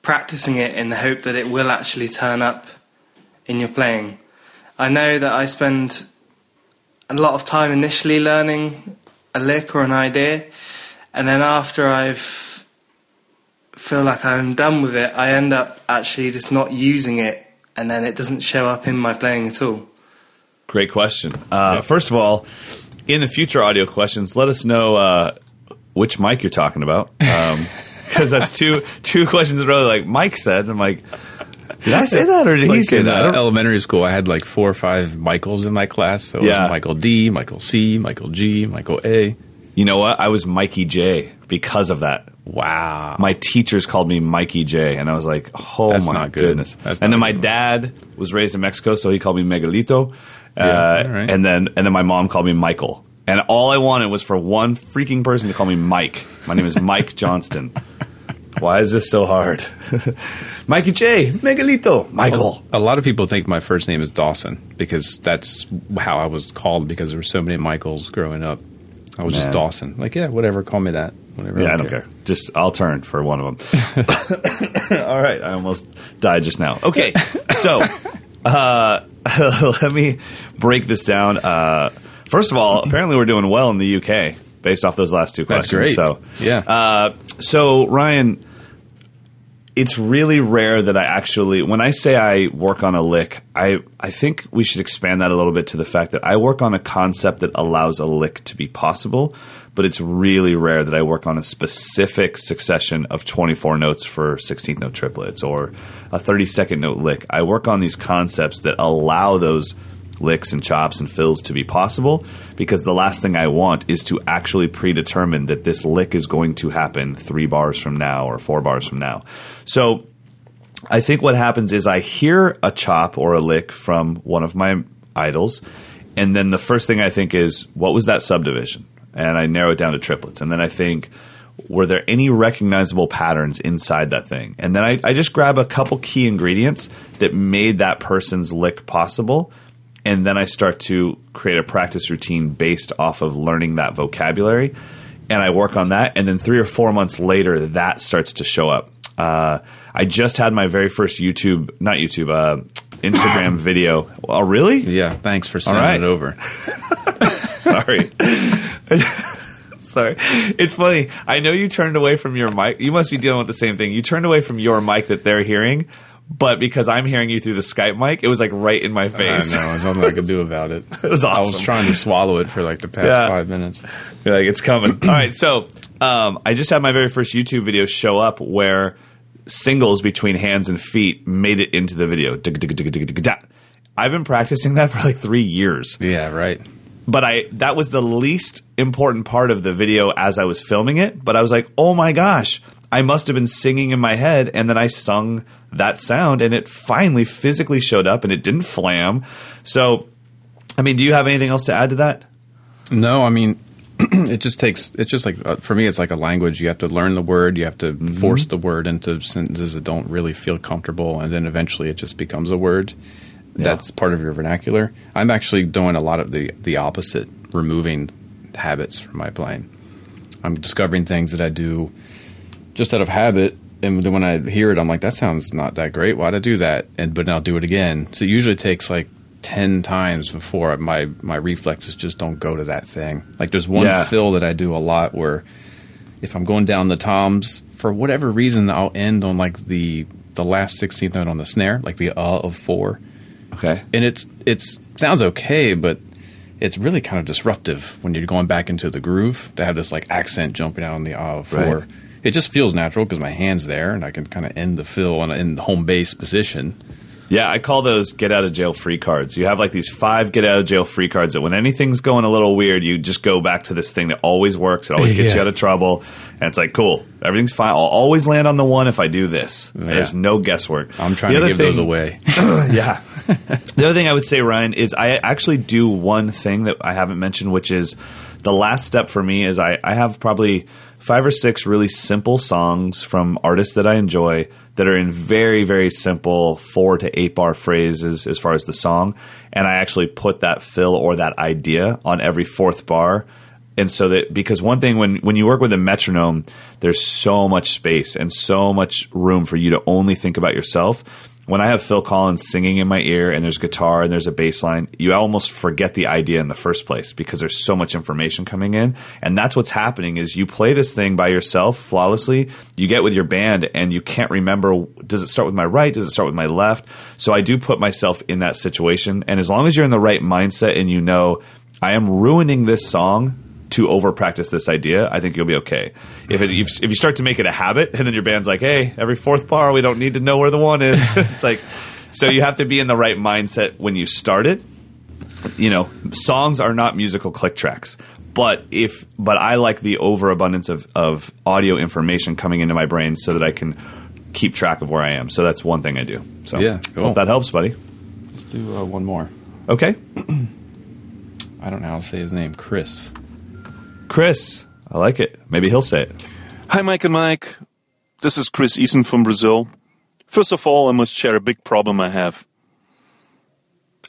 practicing it in the hope that it will actually turn up in your playing. I know that I spend a lot of time initially learning a lick or an idea, and then after I've feel like I'm done with it, I end up actually just not using it, and then it doesn't show up in my playing at all. Great question. Uh, First of all, in the future audio questions, let us know uh, which mic you're talking about, because that's two two questions in a row. Like Mike said, I'm like, did I say that or did he Like say in, that? Uh, elementary school, I had like four or five Michaels in my class. So it Yeah. was Michael D, Michael C, Michael G, Michael A. You know what? I was Mikey J because of that. Wow. My teachers called me Mikey J, and I was like, "Oh That's my good. goodness!" That's and then my good. dad was raised in Mexico, so he called me Miguelito. Yeah, uh, right. And then and then my mom called me Michael. And all I wanted was for one freaking person to call me Mike. My name is Mike Johnston. Why is this so hard? Mikey J, Miguelito, Michael. A lot of people think my first name is Dawson because that's how I was called because there were so many Michaels growing up. I was Man. just Dawson. Like, yeah, whatever, call me that. Whatever. Yeah, I don't care. Just I'll turn for one of them. All right, I almost died just now. Okay, so uh, let me break this down. Uh, first of all, apparently we're doing well in the UK based off those last two That's questions. great. So Yeah. uh, so Ryan, it's really rare that I actually, when I say I work on a lick, I, I think we should expand that a little bit to the fact that I work on a concept that allows a lick to be possible, but it's really rare that I work on a specific succession of 24 notes for 16th note triplets or a 30 second note lick. I work on these concepts that allow those licks and chops and fills to be possible because the last thing I want is to actually predetermine that this lick is going to happen three bars from now or four bars from now. So I think what happens is I hear a chop or a lick from one of my idols, and then the first thing I think is, what was that subdivision? And I narrow it down to triplets. And then I think, were there any recognizable patterns inside that thing? And then I, I just grab a couple key ingredients that made that person's lick possible. And then I start to create a practice routine based off of learning that vocabulary. And I work on that. And then three or four months later, that starts to show up. Uh, I just had my very first YouTube, not YouTube, uh, Instagram video. Oh, really? Yeah, thanks for sending right. it over. Sorry. Sorry. It's funny. I know you turned away from your mic. You must be dealing with the same thing. You turned away from your mic that they're hearing, but because I'm hearing you through the Skype mic, it was like right in my face. I know. There's nothing I could do about it. It was awesome. I was trying to swallow it for like the past Yeah. five minutes. You're like, it's coming. All right. So um, I just had my very first YouTube video show up where singles between hands and feet made it into the video. I've been practicing that for like three years. Yeah, right. but I that was the least important part of the video as I was filming it. But I was like, oh my gosh, I must have been singing in my head, and then I sung that sound, and it finally physically showed up, and it didn't flam. So, I mean, do you have anything else to add to that? No, I mean, it just takes. It's just like uh, for me, it's like a language. You have to learn the word. You have to Mm-hmm. force the word into sentences that don't really feel comfortable, and then eventually it just becomes a word. That's part of your vernacular. I'm actually doing a lot of the the opposite, removing habits from my playing. I'm discovering things that I do just out of habit, and then when I hear it, I'm like, that sounds not that great. Why'd I do that? And but I'll do it again. So it usually takes like ten times before my my reflexes just don't go to that thing. Like there's one Yeah. fill that I do a lot where if I'm going down the toms for whatever reason, I'll end on like the the last sixteenth note on the snare, like the uh of four Okay. and it's it's sounds okay, but it's really kind of disruptive when you're going back into the groove to have this like accent jumping out on the ah four. Right. It just feels natural because my hand's there and I can kind of end the fill in, in the home base position. Yeah, I call those get out of jail free cards. You have like these five get out of jail free cards that when anything's going a little weird, you just go back to this thing that always works. It always gets you out of trouble. And it's like, cool, everything's fine. I'll always land on the one if I do this. There's no guesswork. I'm trying to other give those away. yeah. the other thing I would say, Ryan, is I actually do one thing that I haven't mentioned, which is the last step for me is I, I have probably five or six really simple songs from artists that I enjoy that are in very, very simple four to eight bar phrases as far as the song. And I actually put that fill or that idea on every fourth bar and so that because one thing when when you work with a metronome there's so much space and so much room for you to only think about yourself when i have phil collins singing in my ear and there's guitar and there's a bass line you almost forget the idea in the first place because there's so much information coming in. And that's what's happening is you play this thing by yourself flawlessly you get with your band and you can't remember does it start with my right? Does it start with my left? So i do put myself in that situation. And as long as you're in the right mindset and you know i am ruining this song to over practice this idea, I think you'll be okay. If it, if, if you start to make it a habit, and then your band's like, "Hey, every fourth bar, we don't need to know where the one is." it's like, so you have to be in the right mindset when you start it. You know, songs are not musical click tracks, but if but I like the overabundance of of audio information coming into my brain so that I can keep track of where I am. So that's one thing I do. So Yeah, cool. hope that helps, buddy. Let's do uh, one more. Okay, I don't know how to say his name. Chris. Chris, I like it. Maybe he'll say it. Hi, Mike and Mike. This is Chris Eason from Brazil. First of all, I must share a big problem I have.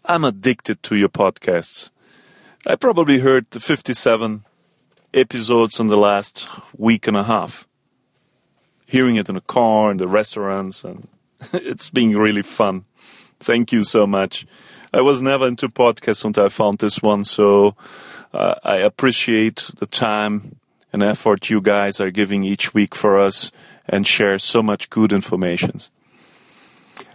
I'm addicted to your podcasts. I probably heard the 57 episodes in the last week and a half. Hearing it in the car, in the restaurants, and it's been really fun. Thank you so much. I was never into podcasts until I found this one, so uh, I appreciate the time and effort you guys are giving each week for us and share so much good information.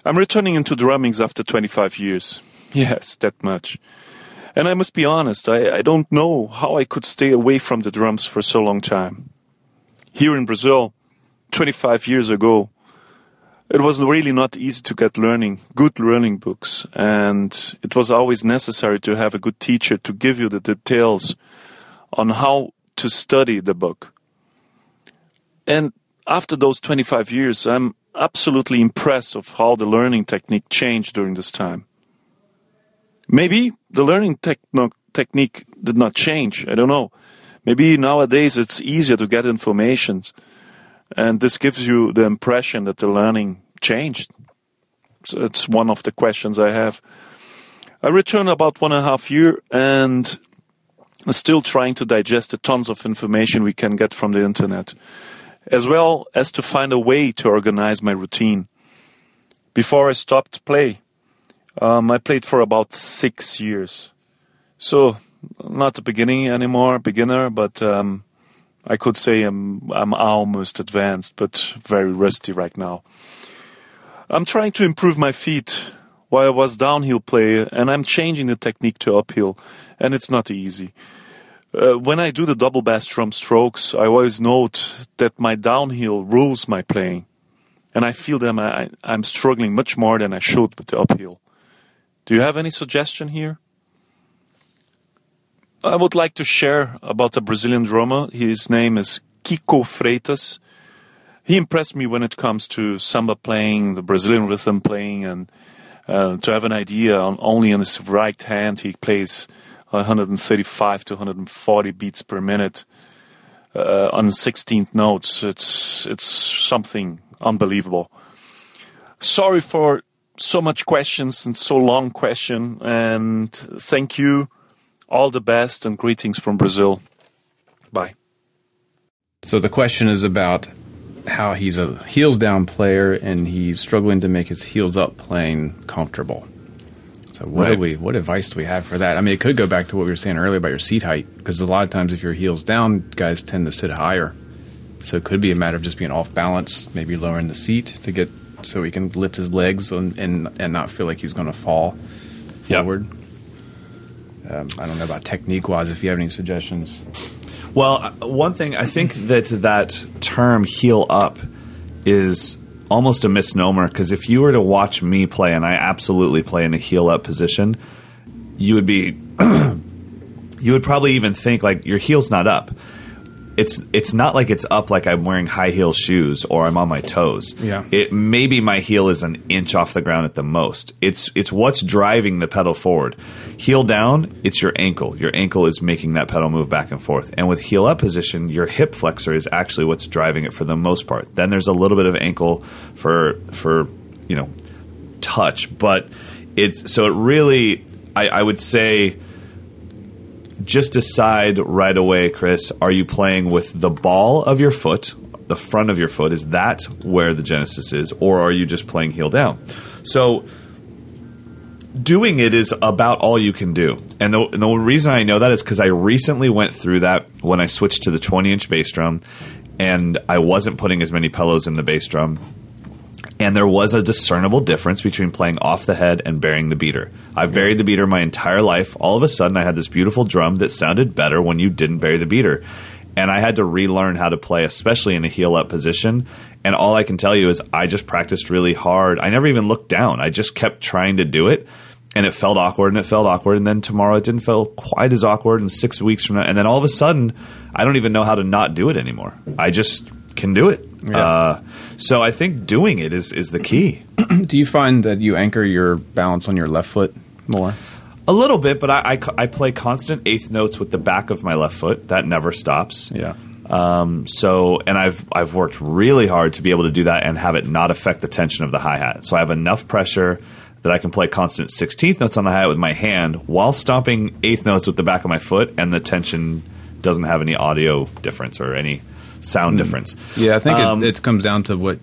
I'm returning into drummings after 25 years. Yes, that much. And I must be honest, I, I don't know how I could stay away from the drums for so long time. Here in Brazil, 25 years ago, it was really not easy to get learning, good learning books. And it was always necessary to have a good teacher to give you the details on how to study the book. And after those 25 years, I'm absolutely impressed of how the learning technique changed during this time. Maybe the learning techno- technique did not change. I don't know. Maybe nowadays it's easier to get information and this gives you the impression that the learning changed. So it's one of the questions I have. I returned about one and a half year and still trying to digest the tons of information we can get from the internet, as well as to find a way to organize my routine. Before I stopped play, um, I played for about six years. So, not the beginning anymore, beginner, but um, I could say I'm I'm almost advanced, but very rusty right now. I'm trying to improve my feet while I was downhill player, and I'm changing the technique to uphill, and it's not easy. Uh, when I do the double bass drum strokes, I always note that my downhill rules my playing, and I feel that I, I'm struggling much more than I should with the uphill. Do you have any suggestion here? I would like to share about a Brazilian drummer. His name is Kiko Freitas. He impressed me when it comes to samba playing, the Brazilian rhythm playing, and uh, to have an idea on only on his right hand he plays 135 to 140 beats per minute uh, on 16th notes. It's it's something unbelievable. Sorry for so much questions and so long question, and thank you all the best and greetings from Brazil. Bye. So the question is about how he's a heels down player and he's struggling to make his heels up playing comfortable. So what Right. do we what advice do we have for that? I mean, it could go back to what we were saying earlier about your seat height because a lot of times if your heels down, guys tend to sit higher. So it could be a matter of just being off balance, maybe lowering the seat to get so he can lift his legs and and, and not feel like he's going to fall Yep. forward. Um, I don't know about technique wise. If you have any suggestions, Well, uh, one thing I think that that term "heel up" is almost a misnomer because if you were to watch me play, and I absolutely play in a heel up position, you would be you would probably even think like your heel's not up. It's it's not like it's up like I'm wearing high heel shoes or I'm on my toes. Yeah. It maybe my heel is an inch off the ground at the most. It's it's what's driving the pedal forward. Heel down, it's your ankle. Your ankle is making that pedal move back and forth. And with heel up position, your hip flexor is actually what's driving it for the most part. Then there's a little bit of ankle for for you know touch, but it's so it really I, I would say just decide right away, Chris. Are you playing with the ball of your foot, the front of your foot? Is that where the genesis is, or are you just playing heel down? So, doing it is about all you can do. And the, and the reason I know that is because I recently went through that when I switched to the 20 inch bass drum, and I wasn't putting as many pillows in the bass drum and there was a discernible difference between playing off the head and burying the beater. I've buried the beater my entire life. All of a sudden, I had this beautiful drum that sounded better when you didn't bury the beater. And I had to relearn how to play, especially in a heel up position. And all I can tell you is I just practiced really hard. I never even looked down. I just kept trying to do it. And it felt awkward and it felt awkward. And then tomorrow it didn't feel quite as awkward. And six weeks from now, and then all of a sudden, I don't even know how to not do it anymore. I just can do it. Yeah. Uh, so I think doing it is, is the key. do you find that you anchor your balance on your left foot more? A little bit, but I, I, I play constant eighth notes with the back of my left foot. That never stops. Yeah. Um, so, and I've I've worked really hard to be able to do that and have it not affect the tension of the hi hat. So I have enough pressure that I can play constant sixteenth notes on the hi hat with my hand while stomping eighth notes with the back of my foot, and the tension doesn't have any audio difference or any sound difference. Yeah, I think Um, it, it comes down to what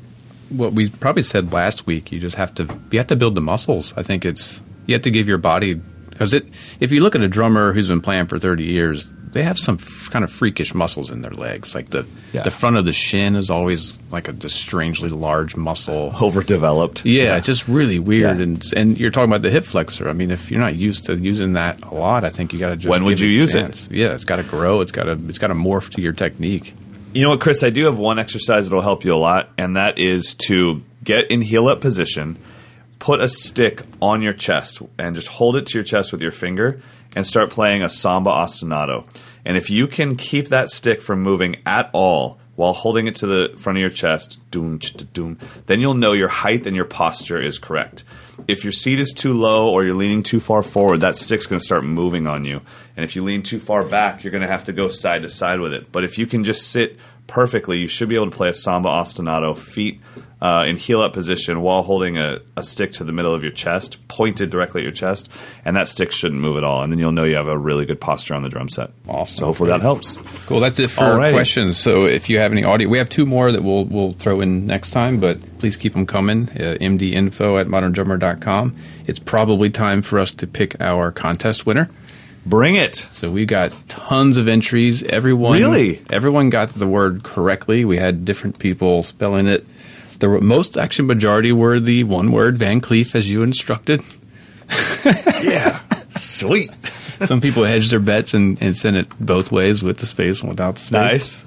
what we probably said last week. You just have to you have to build the muscles. I think it's you have to give your body because it. If you look at a drummer who's been playing for thirty years, they have some f- kind of freakish muscles in their legs. Like the Yeah. the front of the shin is always like a just strangely large muscle. overdeveloped. Yeah, it's just really weird. Yeah. And and you're talking about the hip flexor. I mean, if you're not used to using that a lot, I think you got to just. When would you a use it? Yeah, it's got to grow. It's got to it's got to morph to your technique. You know what, Chris? I do have one exercise that will help you a lot, and that is to get in heel up position, put a stick on your chest, and just hold it to your chest with your finger, and start playing a samba ostinato. And if you can keep that stick from moving at all while holding it to the front of your chest, doom, doom, then you'll know your height and your posture is correct. If your seat is too low or you're leaning too far forward, that stick's going to start moving on you. And if you lean too far back, you're going to have to go side to side with it. But if you can just sit perfectly, you should be able to play a samba ostinato, feet uh, in heel up position while holding a, a stick to the middle of your chest, pointed directly at your chest, and that stick shouldn't move at all. And then you'll know you have a really good posture on the drum set. Awesome. So hopefully that helps. Cool. That's it for Alrighty. questions. So if you have any audio, we have two more that we'll we'll throw in next time, but please keep them coming. Uh, mdinfo at moderndrummer.com. It's probably time for us to pick our contest winner. Bring it. So we got tons of entries. Everyone Really? everyone got the word correctly. We had different people spelling it. The most actually majority were the one word Van Cleef as you instructed. Yeah. Sweet. Some people hedged their bets and, and sent it both ways with the space and without the space. Nice.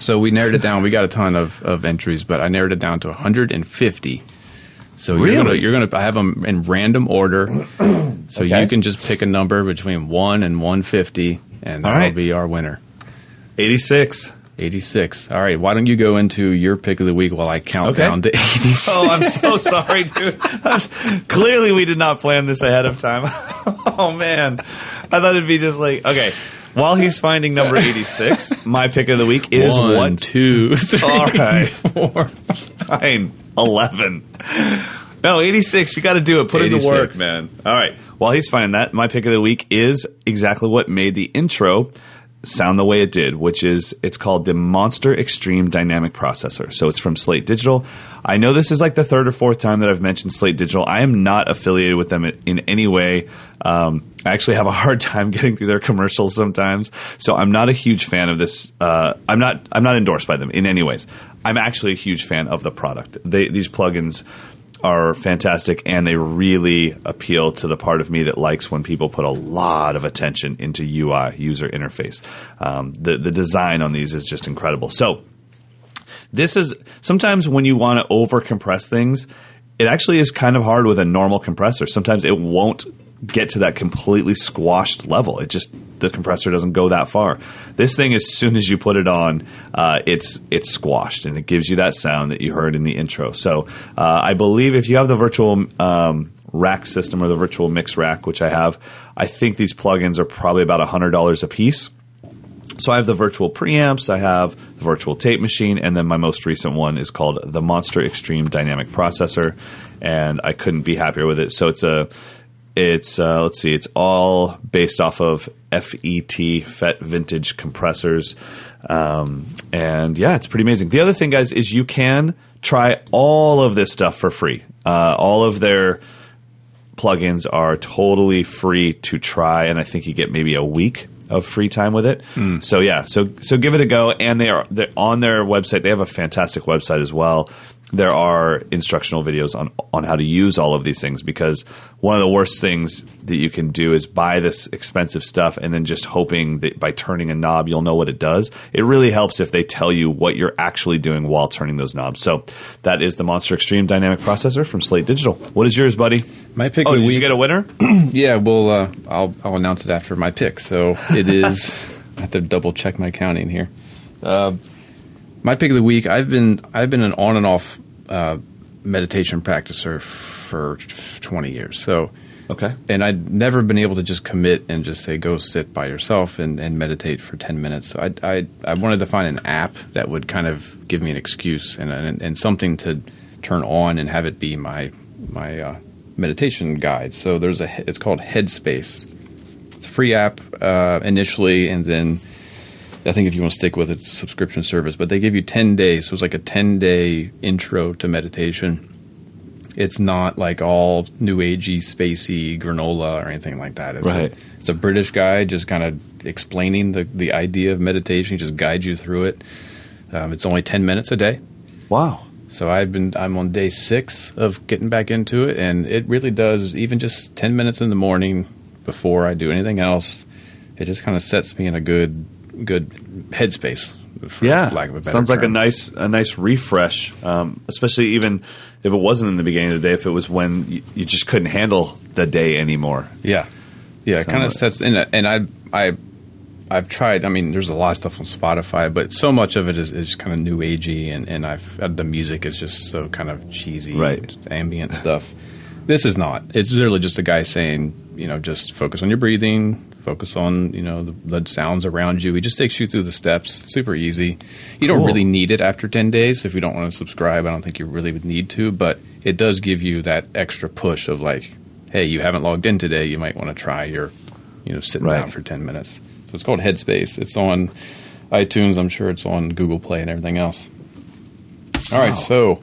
So we narrowed it down. We got a ton of, of entries, but I narrowed it down to 150. So you're gonna, you're gonna I have them in random order. So Okay. you can just pick a number between one and 150, and that'll right. be our winner. 86. 86. All right. Why don't you go into your pick of the week while I count Okay. down to 86? Oh, I'm so sorry, dude. I'm clearly, we did not plan this ahead of time. oh, man. I thought it'd be just like, okay. While he's finding number 86, my pick of the week is One, what? two, three, All right. four. Fine. 11. No, 86. You got to do it. Put in the 86. work, man. All right. While he's finding that, my pick of the week is exactly what made the intro sound the way it did, which is it's called the Monster Extreme Dynamic Processor. So it's from Slate Digital. I know this is like the third or fourth time that I've mentioned Slate Digital. I am not affiliated with them in, in any way. Um, I actually have a hard time getting through their commercials sometimes, so I'm not a huge fan of this. Uh, I'm not. I'm not endorsed by them in any ways. I'm actually a huge fan of the product. They, these plugins are fantastic and they really appeal to the part of me that likes when people put a lot of attention into UI, user interface. Um, the, the design on these is just incredible. So, this is sometimes when you want to over compress things, it actually is kind of hard with a normal compressor. Sometimes it won't get to that completely squashed level. It just the compressor doesn't go that far. This thing, as soon as you put it on, uh, it's it's squashed and it gives you that sound that you heard in the intro. So uh, I believe if you have the virtual um, rack system or the virtual mix rack, which I have, I think these plugins are probably about hundred dollars a piece. So I have the virtual preamps, I have the virtual tape machine, and then my most recent one is called the Monster Extreme Dynamic Processor, and I couldn't be happier with it. So it's a it's uh, let's see, it's all based off of FET FET vintage compressors, um, and yeah, it's pretty amazing. The other thing, guys, is you can try all of this stuff for free. Uh, all of their plugins are totally free to try, and I think you get maybe a week of free time with it. So yeah, so so give it a go. And they're on their website. They have a fantastic website as well. There are instructional videos on on how to use all of these things because one of the worst things that you can do is buy this expensive stuff and then just hoping that by turning a knob you'll know what it does. It really helps if they tell you what you're actually doing while turning those knobs. So that is the Monster Extreme Dynamic Processor from Slate Digital. What is yours, buddy? My pick Oh, did week. you get a winner? Yeah, well, uh, I'll I'll announce it after my pick. So it is. I have to double check my counting here. Uh, my pick of the week. I've been I've been an on and off uh, meditation practicer for twenty years. So Okay. and I'd never been able to just commit and just say go sit by yourself and, and meditate for ten minutes. So I, I I wanted to find an app that would kind of give me an excuse and and, and something to turn on and have it be my my uh, meditation guide. So there's a it's called Headspace. It's a free app uh, initially, and then I think if you want to stick with it, it's a subscription service. But they give you ten days, so it's like a ten day intro to meditation. It's not like all new agey, spacey granola or anything like that. It's Right. A, it's a British guy just kind of explaining the the idea of meditation. He just guides you through it. Um, it's only ten minutes a day. Wow. So I've been I'm on day six of getting back into it, and it really does. Even just ten minutes in the morning before I do anything else, it just kind of sets me in a good good headspace. For Yeah, lack of a better sounds like a nice a nice refresh. Um, especially even if it wasn't in the beginning of the day, if it was when you, you just couldn't handle the day anymore. Yeah, yeah. It kind of sets in, and I I I've tried. I mean, there's a lot of stuff on Spotify, but so much of it is, is kind of new agey, and and I've the music is just so kind of cheesy, Right. Ambient stuff. This is not. It's literally just a guy saying, you know, just focus on your breathing, focus on you know the, the sounds around you. He just takes you through the steps. Super easy. You don't really need it after ten days. If you don't want to subscribe, I don't think you really would need to, but it does give you that extra push of like, hey, you haven't logged in today. You might want to try your, you know, sitting Right. down for ten minutes. So it's called Headspace. It's on iTunes. I'm sure it's on Google Play and everything else. All right, so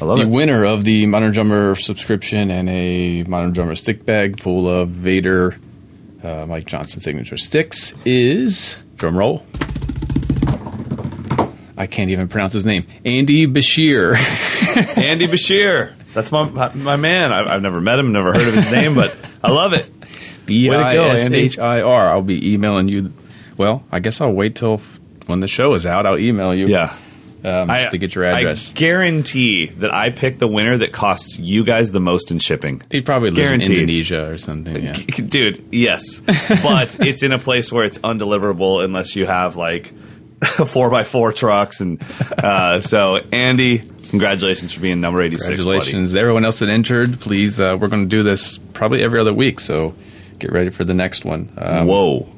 I love the it. winner of the Modern Drummer subscription and a Modern Drummer stick bag full of Vater uh, Mike Johnston signature sticks is drum roll. I can't even pronounce his name. Andy Bishir. Andy Bishir. That's my my, my man. I've, I've never met him, never heard of his name, but I love it. B I S. H I R. I'll be emailing you. Well, I guess I'll wait till f- when the show is out. I'll email you. Yeah. Um, just to get your address. I guarantee that I picked the winner that costs you guys the most in shipping. he probably lives guaranteed. in Indonesia or something. Yeah. Dude, yes. But it's in a place where it's undeliverable unless you have like four by four trucks. And uh, so, Andy, congratulations for being number 86. buddy. Congratulations, everyone else that entered. Please, uh, we're going to do this probably every other week, so get ready for the next one. Um, Whoa.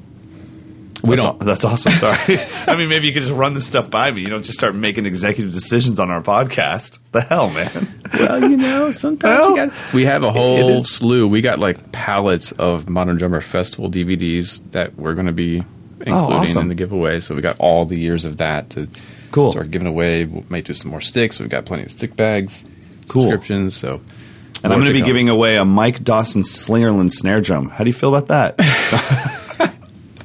We that's, don't. aw- that's awesome. Sorry. I mean, maybe you could just run this stuff by me. You don't just start making executive decisions on our podcast. The hell, man. well, you know, sometimes Well, you got. We have a whole is- slew. We got like pallets of Modern Drummer Festival DVDs that we're going to be oh, including awesome. in the giveaway. So we got all the years of that to Cool. start giving away. We may do some more sticks. We've got plenty of stick bags, Cool. subscriptions. So, And I'm going to be giving away a Mike Dawson Slingerland snare drum. How do you feel about that?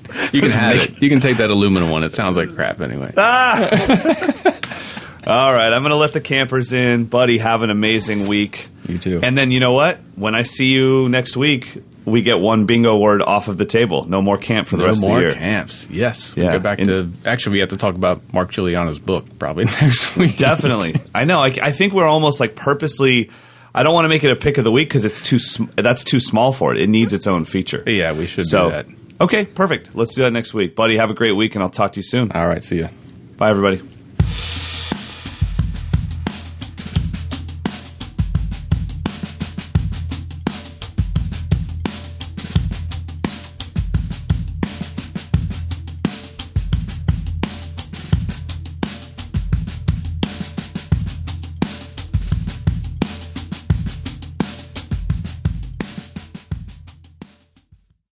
You can have it. You can take that aluminum one. It sounds like crap anyway. Ah! All right, I'm going to let the campers in. Buddy, have an amazing week. You too. And then you know what? When I see you next week, we get one bingo word off of the table. No more camp for the no rest of the year. More camps. Yes, we Yeah. go back In- to. Actually, we have to talk about Mark Guiliana's book probably next week. Definitely. I know. I, I think we're almost like purposely. I don't want to make it a pick of the week because it's too. Sm- that's too small for it. It needs its own feature. Yeah, we should So do that. Okay, perfect. Let's do that next week, buddy. Have a great week, and I'll talk to you soon. All right, see ya. Bye, everybody.